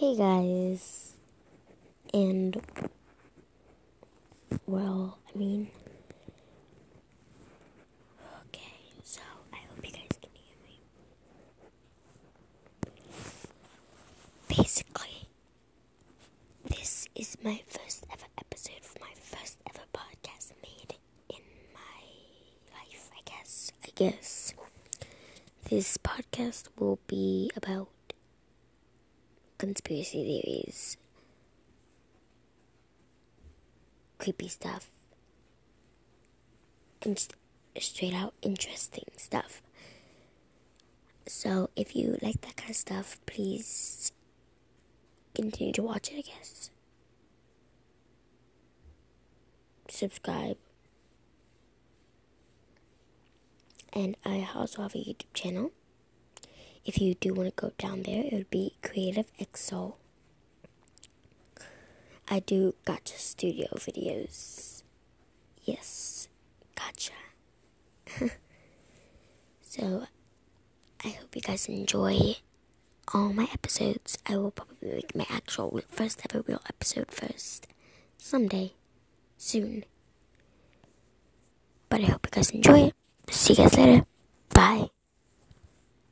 Hey guys. And well, I mean Okay, so I hope you guys can hear me. Basically, this is my first ever episode for my first ever podcast made in my life, I guess. I guess. This podcast will be about conspiracy theories, creepy stuff, and straight out interesting stuff. So, if you like that kind of stuff, please continue to watch it, I guess. Subscribe. And I also have a YouTube channel. If you do want to go down there, it would be Creative EXO. I do Gacha studio videos. Yes, Gacha. so, I hope you guys enjoy all my episodes. I will probably make my actual first ever real episode first. Someday. Soon. But I hope you guys enjoy it. See you guys later. Bye.